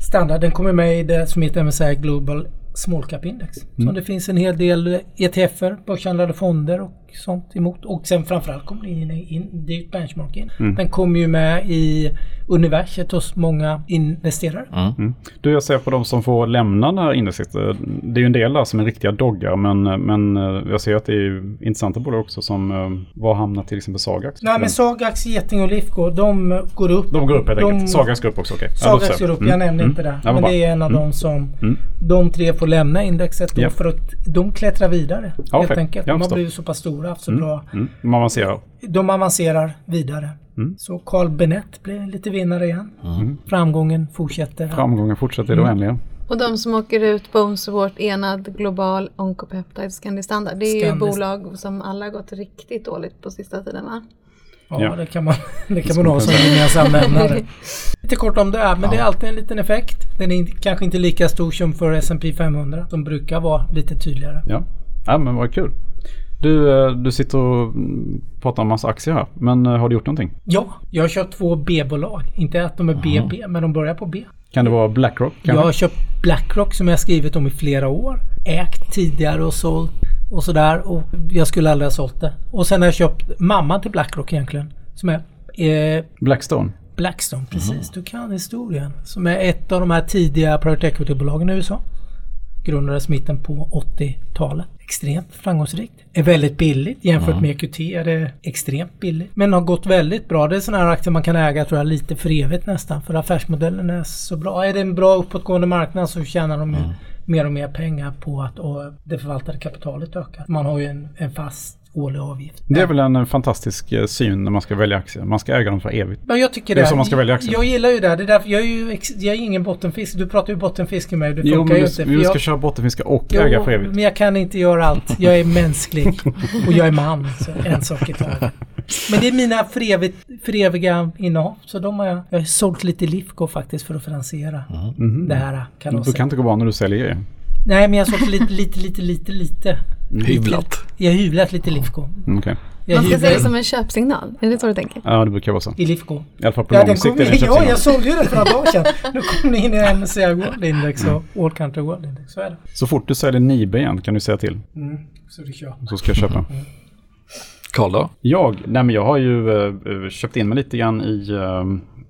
Standard. Den kommer med i det som heter MSCI Global Small Cap Index. Så det finns en hel del ETFer, börshandlade fonder och sånt emot. Och sen framförallt kommer det in, in det är ett benchmark in. Den kommer ju med i universet hos många investerare. Mm. Du, jag ser på de som får lämna det här indexet. Det är ju en del där som är riktiga doggar, men, men eh, jag ser att det är ju intressanta bolag också som eh, var hamnar till exempel Sagax. Nej men Sagax, Geting och Lifco de går upp. De går upp helt De- enkelt. Sagax går upp också, okej. Då Sagax går upp, jag Mm, nämnde mm. inte det. Ja, men det är en av Mm. de som Mm. de tre får lämna indexet då Ja. för att de klättrar vidare. Ja, helt enkelt. De har blivit så pass stora, haft så Mm. bra. Mm. De avancerar. De avancerar vidare. Mm. Så Carl Benett blir lite vinnare igen. Framgången fortsätter. Framgången fortsätter i det Mm. oändliga. Och de som åker ut, Bone Support, Enad, Global, Oncopeptide, Scandi Standard. Det är ju Scandi- bolag som alla har gått riktigt dåligt på sista tiden va? Ja, Ja. det kan man, det kan man ha som gemensam nämnare. Lite kort om det är, men det är alltid en liten effekt. Den är inte- kanske inte lika stor som för S&P 500 som brukar vara lite tydligare. Ja. ja, men vad kul. Du, eh, du sitter och mm, pratar om massa aktier här, men eh, har du gjort någonting? Ja, jag har köpt två B-bolag. Inte att de är BB, men de börjar på B. Kan det vara Blackrock? Jag kanske? har köpt Blackrock som jag skrivit om i flera år. Ägt tidigare och sålt och sådär. Och jag skulle aldrig ha sålt det. Och sen har jag köpt mamman till Blackrock egentligen. Som är eh, Blackstone? Blackstone, precis. Du kan historien. Som är ett av de här tidiga private equity-bolagen i USA. Grundades mitten på 80-talet. Extremt framgångsrikt. Är väldigt billigt. Jämfört med EQT är det extremt billigt. Men har gått väldigt bra. Det är sådana här aktier man kan äga tror jag lite för evigt nästan. För affärsmodellen är så bra. Är det en bra uppåtgående marknad så tjänar de ju mer och mer pengar på att och det förvaltade kapitalet ökar. Man har ju en, en fast årlig avgift. Det är väl en eh, fantastisk eh, syn när man ska välja aktier. Man ska äga dem för evigt. Men jag tycker Det det. är så man ska välja aktier. Jag gillar ju det. det är därför jag är ju jag är ingen bottenfisk. Du pratar ju bottenfisk med mig. Det Jo, funkar men ju du, inte. vi ska jag, köra bottenfiska och äga för jo, evigt. men jag kan inte göra allt. Jag är mänsklig. och jag är man. Så en sak i taget. Men det är mina för, evigt, för eviga innehav. Så de har jag, jag har sålt lite Lifco faktiskt för att finansiera det här Du kalaset. kan inte gå bra när du säljer. Nej men jag sålt lite, lite, lite, lite, lite. Hyvlat. Jag har hyvlat lite Lifco. Mm, Okej. Jag Man ska se det som en köpsignal. Är det så du tänker? Ja, det brukar vara så. i Lifco. I alla fall på Ja, lång den sikt är det en ja, köpsignal. jag sålde ju den för några dagar sedan. Nu kom den in i MSCI World Index och All Country World Index. Så är det. Så fort du säljer Nibe igen kan du säga till. Mm, så det kör. Så ska jag köpa. Karl då? Jag? Nej men jag har ju eh, köpt in mig lite grann i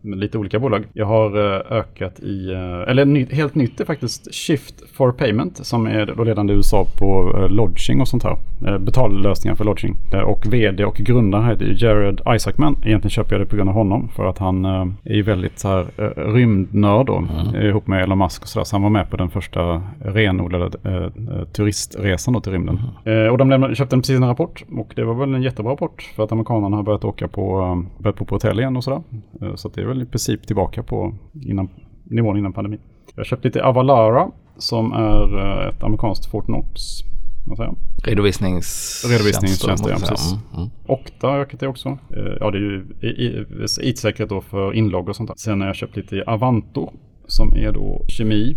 eh, lite olika bolag. Jag har eh, ökat i, eh, eller ny, helt nytt är faktiskt Shift for Payment som är då ledande i USA på eh, lodging och sånt här. Betallösningar för lodging. Och vd och grundare heter Jared Isaacman. Egentligen köper jag det på grund av honom för att han är ju väldigt så här rymdnörd då. eh, Ihop med Elon Musk och sådär. Så han var med på den första renodlade eh, turistresan då till rymden. Eh, och de lämnade, köpte precis en rapport och det var väl en jättebra rapport för att amerikanerna har börjat åka på, börjat bo på hotell igen och sådär. Så det är väl i princip tillbaka på innan, nivån innan pandemin. Jag har köpt lite Avalara som är eh, ett amerikanskt Fort Knox. Vad säger jag? Redovisnings... Redovisningstjänster, ja, precis. Mm, mm. Okta har jag ökat det också. Eh, Ja, det är ju IT-säkerhet då för inlogg och sånt där. Sen har jag köpt lite Avanto som är då kemi,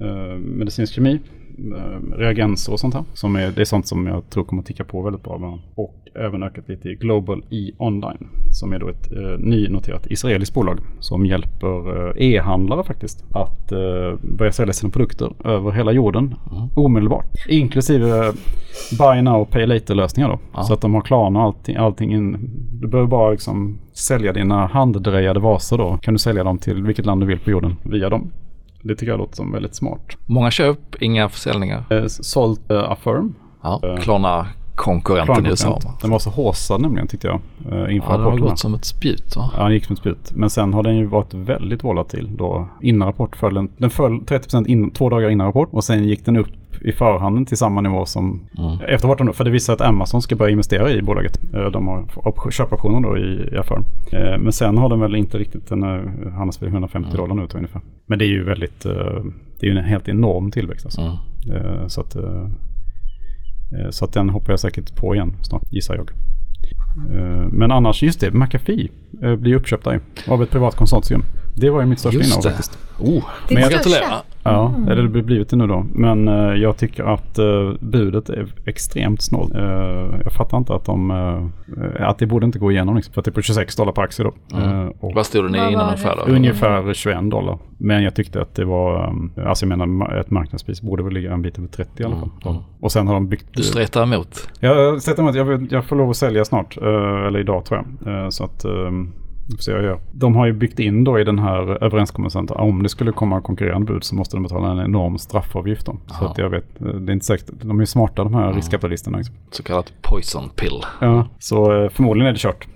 eh, medicinsk kemi, reagenser och sånt här. Som är, det är sånt som jag tror kommer att ticka på väldigt bra. med. Och även ökat lite i Global E-Online som är då ett eh, nynoterat israeliskt bolag som hjälper eh, e-handlare faktiskt att eh, börja sälja sina produkter över hela jorden omedelbart. Inklusive eh, Buy Now Pay Later lösningar då. Ja. Så att de har Klarna och allting, allting in. Du behöver bara liksom sälja dina handdrejade vaser då. Kan du sälja dem till vilket land du vill på jorden via dem. Det tycker jag låter som väldigt smart. Många köp, inga försäljningar. Eh, sålt eh, Affirm. Ja, Eh, Klarna konkurrenten i USA. Den var så håsad nämligen tyckte jag. Eh, inför Ja, det har gått som ett spjut va? Ja, den gick som ett spjut. Men sen har den ju varit väldigt volatil då. Innan rapport föll den. Den föll 30% in, två dagar innan rapport. Och sen gick den upp i förhanden till samma nivå som Mm. efter rapporten. då. För det visar att Amazon ska börja investera i bolaget. Eh, De har op- köpoptioner då i, i affären. Eh, Men sen har den väl inte riktigt, den handlas väl 150 Mm. dollar nu tror jag ungefär. Men det är ju väldigt, eh, det är ju en helt enorm tillväxt alltså. Mm. Så att, så att den hoppar jag säkert på igen snart, gissar jag. Men annars, just det, McAfee blir uppköpta av ett privat konsortium. Det var ju mitt största innehav faktiskt. Oh, Ditt jag gratulerar. Ja, eller det blir blivit det nu då. Men eh, jag tycker att eh, budet är extremt snålt. Eh, jag fattar inte att de... eh, att det borde inte gå igenom liksom, för att det är på 26 dollar per aktie då. Eh, och Vad stod det Vad ni innan ungefär då? ungefär 21 dollar. Men jag tyckte att det var... eh, alltså jag menar ett marknadspris borde väl ligga en bit över 30 i alla fall. Mm, mm. Och sen har de byggt... Du stretar emot. Jag, mig att jag, jag får lov att sälja snart. eh, eller idag tror jag. Eh, så att... se vad jag gör. De har ju byggt in då i den här överenskommelsen att om det skulle komma konkurrerande bud så måste de betala en enorm straffavgift. Då. Så jag vet, det är inte säkert. De är smarta de här riskkapitalisterna. Liksom. Så kallat poison pill. Ja, så eh, förmodligen är det kört.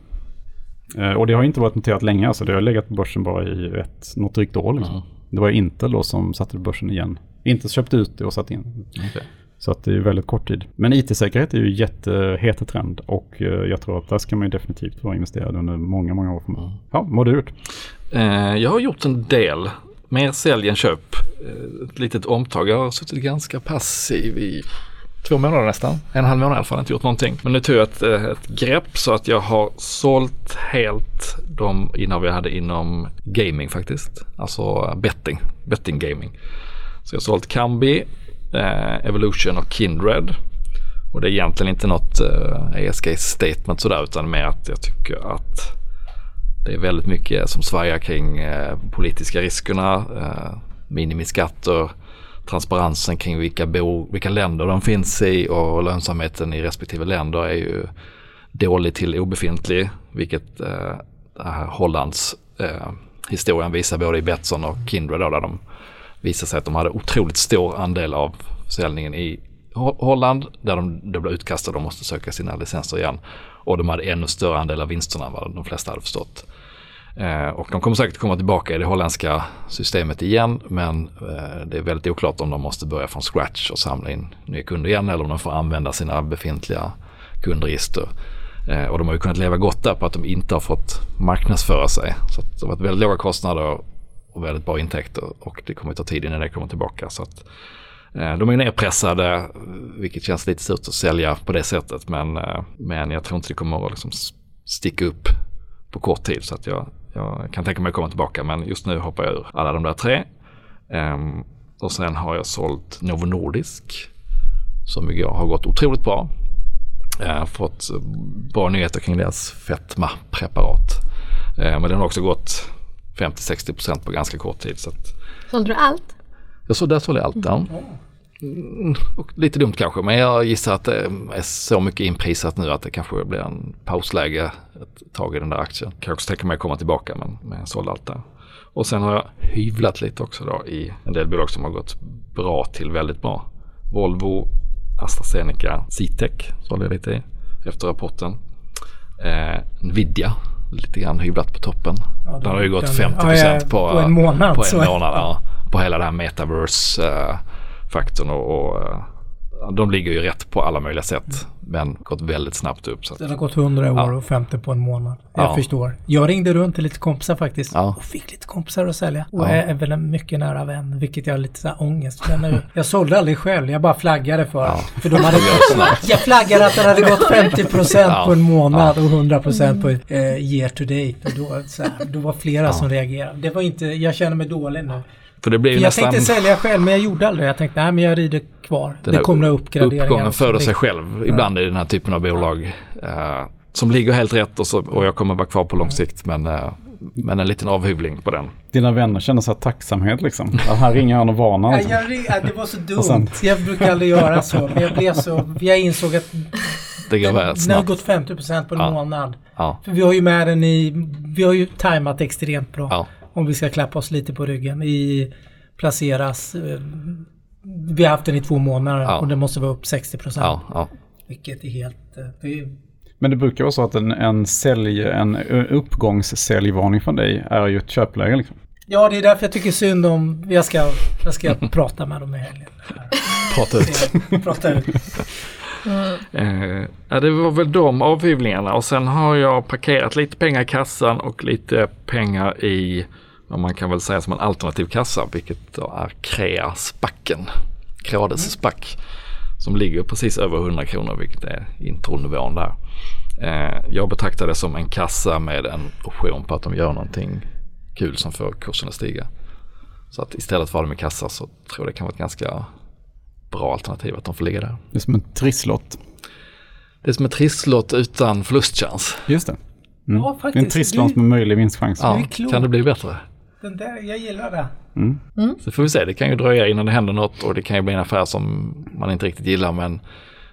Eh, Och det har inte varit noterat länge. Alltså det har legat på börsen bara i ett, något drygt år. Liksom. Mm. Det var Intel då som satte på börsen igen. Inte köpte ut det och satte in. Okej. Så att det är väldigt kort tid. Men IT-säkerhet är ju jättehet trend och eh, jag tror att där ska man ju definitivt vara investerad under många, många år framåt. Ja, vad har du gjort? Eh, jag har gjort en del. Mer sälj än köp. Eh, ett litet omtag. Jag har suttit ganska passiv i två månader nästan. En halv månad i alla fall. Inte gjort någonting. Men nu tog jag ett, ett grepp så att jag har sålt helt de innehav jag hade inom gaming faktiskt. Alltså betting. Betting gaming. Så jag har sålt Kambi, eh, Evolution och Kindred. Och det är egentligen inte något eh, ESG-statement sådär utan mer att jag tycker att det är väldigt mycket som svajar kring eh, politiska riskerna, eh, minimiskatter, transparensen kring vilka, bo, vilka länder de finns i och lönsamheten i respektive länder är ju dålig till obefintlig, vilket eh, här Hollands eh, historien visar både i Betsson och Kindred då, där de visade sig att de hade otroligt stor andel av försäljningen i Holland där de då blev utkastade och måste söka sina licenser igen. Och de hade ännu större andel av vinsterna än vad de flesta hade förstått. Eh, och de kommer säkert komma tillbaka i det holländska systemet igen men eh, det är väldigt oklart om de måste börja från scratch och samla in nya kunder igen eller om de får använda sina befintliga kundregister. Eh, och de har ju kunnat leva gott där på att de inte har fått marknadsföra sig. Så att det har varit väldigt låga kostnader och väldigt bra intäkter och det kommer att ta tid innan det kommer tillbaka. Så att, eh, de är nedpressade vilket känns lite surt att sälja på det sättet men, eh, men jag tror inte det kommer att liksom sticka upp på kort tid så att jag, jag kan tänka mig att komma tillbaka men just nu hoppar jag ur alla de där tre. Um, och sen har jag sålt Novo Nordisk som jag har gått otroligt bra. Jag har fått bra nyheter kring deras fetmapreparat. Eh, men den har också gått 50-60% på ganska kort tid. Så att Sålde du allt? jag såg, där sålde jag allt. Ja. Mm, och lite dumt kanske men jag gissar att det är så mycket inprisat nu att det kanske blir en pausläge ett tag i den där aktien. Kan också tänka mig att komma tillbaka men, men jag sålde allt där. Och sen har jag hyvlat lite också då i en del bolag som har gått bra till väldigt bra. Volvo, AstraZeneca, Citec sålde jag lite i efter rapporten. Eh, Nvidia, lite grann hyvlat på toppen. Ja, den har ju gått den- 50% ja, ja, på, på en månad, På en månad, ja. På hela den här metaverse-faktorn och, och eh, de ligger ju rätt på alla möjliga sätt. Men gått väldigt snabbt upp. Så att, Den har gått 100 år Ja. och 50 på en månad. Jag Ja. förstår. Jag ringde runt till lite kompisar faktiskt. Ja. Och fick lite kompisar att sälja. Och är, väl en mycket nära vän. Vilket jag har lite så här ångest för nu. Jag sålde aldrig själv. Jag bara flaggade för. För de hade, jag flaggade att den hade gått 50% Ja. på en månad och 100% på eh, year to date. Och då, här, då var flera som reagerade. Det var inte, jag känner mig dålig nu. För det ju För jag nästan... tänkte sälja själv men jag gjorde aldrig. Jag tänkte nej men jag rider kvar. Den det kommer uppgraderingar. Uppgången föder sig själv ibland i den här typen av bolag. eh, som ligger helt rätt och, så, och jag kommer vara kvar på lång sikt. Men, eh, men en liten avhyvling på den. Dina vänner känner så här tacksamhet liksom. Att här ringer han och varnar. Liksom. jag, ring- nej, det var så dumt. Sen- Jag brukar aldrig göra så. Men jag blev så... Jag insåg att Det går väldigt den har snabbt. gått 50% på en Ja. månad. Ja, För vi har ju med den i... Vi har ju tajmat extremt bra. ja, Om vi ska klappa oss lite på ryggen. I placeras... eh, Vi har haft den i två månader Ja. och den måste vara upp 60%. ja, ja. Vilket är helt... eh, Det är, Men det brukar vara så att en, en, sälj, en uppgångssäljvarning från dig är ju ett köpläge. Liksom. ja, det är därför jag tycker synd om... Jag ska, jag ska prata med dem i helgen. Prata ut. Prata ut. Eh, ja, det var väl de avhyvlingarna och sen har jag parkerat lite pengar i kassan och lite pengar i vad man kan väl säga som en alternativ kassa vilket då är Crea Spacken. Creades Spack. Som ligger precis över 100 kronor vilket är intronivån där. Eh, jag betraktar det som en kassa med en option på att de gör någonting kul som får kursen att stiga. Så att istället för att ha dem i kassa så tror jag det kan vara ett ganska bra alternativ att de får ligga där. Det är som en trisslott. Det är som ett trisslott utan förlustchans. Just det. Mm. Ja, Det är en faktiskt. trisslott med möjlig vinstchans. Ja, kan det bli bättre? Den där, jag gillar det. Så får vi se, det kan ju dröja innan det händer något och det kan ju bli en affär som man inte riktigt gillar men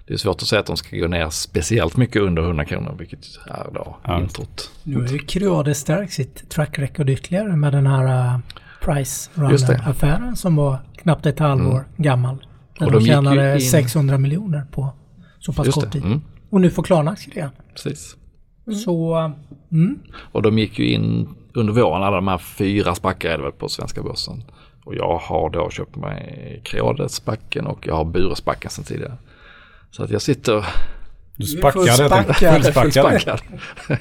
det är svårt att säga att de ska gå ner speciellt mycket under 100 kronor vilket är då Ja. introt. Nu har ju Creade stärkt sitt track record ytterligare med den här uh, Price. Runner-affären som var knappt ett halvår gammal. Där Och de, de tjänade in- 600 miljoner på så pass Just kort tid. mm, Och nu får Klarna-aktier igen. precis. Så, mm, Och de gick ju in under våren, alla de här fyra spackar på svenska börsen. Och jag har då köpt mig Creade-spacken och jag har Bure-spacken sedan tidigare. Så att jag sitter Du spackar det. fullspackad. Fullspackad.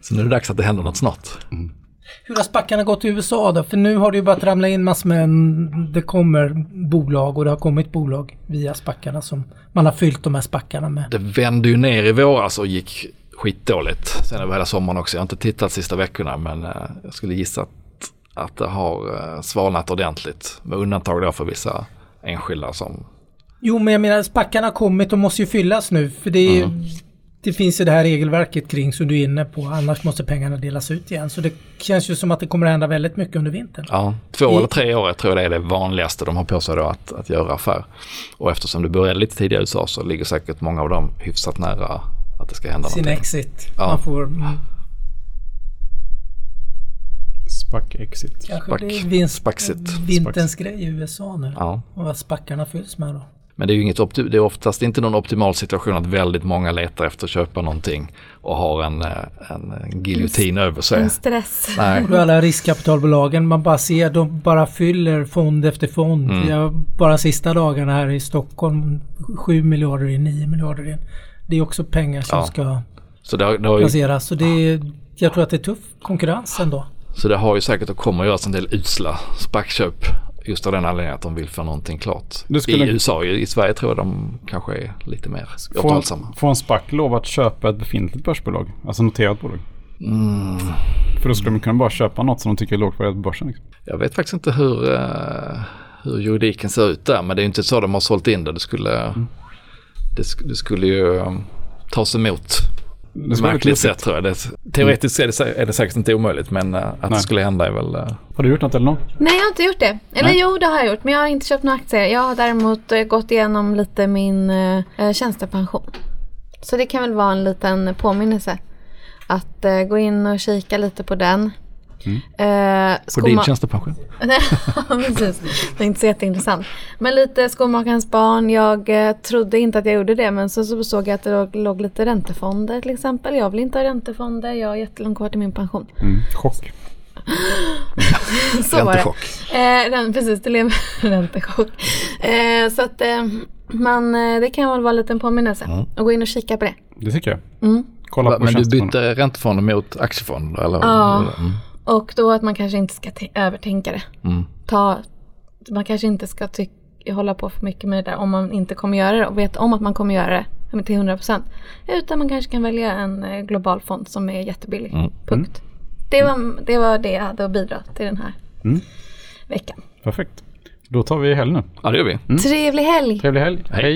Så nu är det dags att det händer något snart. Hur har spackarna gått i USA då? För nu har det ju börjat ramla in massor med, det kommer bolag och det har kommit bolag via spackarna som man har fyllt de här spackarna med. Det vände ju ner i våras och gick skitdåligt. Sen över hela sommaren också. Jag har inte tittat sista veckorna men eh, jag skulle gissa att, att det har eh, svalnat ordentligt. Med undantag då för vissa enskilda som... Jo, men jag menar spackarna har kommit och måste ju fyllas nu. För det, är, Mm. Det finns ju det här regelverket kring som du är inne på. Annars måste pengarna delas ut igen. Så det känns ju som att det kommer att hända väldigt mycket under vintern. Ja, två I- eller tre år tror jag det är det vanligaste de har på sig då att, att göra affär. Och eftersom det började lite tidigare i USA så ligger säkert många av dem hyfsat nära att det ska hända Sin någonting. exit. Ja. Man får mm, Spack exit. kanske Spack- det är vinst, spaxit. vinterns grej i USA nu. Ja. Och vad spackarna fylls med då. Men det är ju inget opti- det är oftast inte någon optimal situation att väldigt många letar efter att köpa någonting och har en, eh, en, en giljotin över sig. En stress. Nej, Och alla riskkapitalbolagen, man bara ser, de bara fyller fond efter fond. Mm. Jag, bara sista dagarna här i Stockholm, 7 miljarder in, 9 miljarder in. Det är också pengar som Ja. ska så det, har- det har ju, placeras. Så det är, jag tror att det är tuff konkurrens ändå. så det har ju säkert och kommer att göras en del usla spackköp just av den anledningen att de vill få någonting klart. Skulle- I USA, i, Sverige tror jag de kanske är lite mer återhållsamma. får en spack lov att köpa ett befintligt börsbolag? Alltså noterat bolag? Mm. För då skulle de kunna bara köpa något som de tycker är lågt värderat på börsen. Liksom. Jag vet faktiskt inte hur, eh, hur juridiken ser ut där men det är ju inte så de har sålt in det. Det skulle, Mm. det, det skulle ju um, tas emot Märkligt sätt tror jag. Det, teoretiskt är det, är det säkert inte omöjligt men eh, att Nej. det skulle hända är väl... eh, Har du gjort något eller något? Nej, jag har inte gjort det. Eller Nej. jo, det har jag gjort. Men jag har inte köpt några aktier. Jag har däremot eh, gått igenom lite min eh, tjänstepension. Så det kan väl vara en liten påminnelse. Att eh, gå in och kika lite på den. Mm. Eh, på din tjänstepension? Precis. Det är inte så jätteintressant. Men lite skomakarens barn. Jag eh, trodde inte att jag gjorde det men så, så såg jag att det låg, låg lite räntefonder till exempel. Jag vill inte ha räntefonder. Jag har jättelångt kvar till min pension. Mm. Chock. Så var det. Räntechock. Eh, precis, det blev räntechock. Eh, så att eh, man, eh, det kan väl vara en liten påminnelse. Mm. Och gå in och kika på det. Det tycker jag. Mm. Kolla Va, på Men du bytte räntefonder mot aktiefonder eller? Ja. Mm. Och då att man kanske inte ska övertänka det. Mm. Ta, man kanske inte ska hålla på för mycket med det där om man inte kommer göra det och vet om att man kommer göra det men till 100%. Utan man kanske kan välja en eh, global fond som är jättebillig. Mm. Punkt. Det, var, det var det jag hade att bidra till den här Mm. veckan. Perfekt. Då tar vi helg nu. Ja det gör vi. Trevlig helg! Trevlig helg. Hej. Hej.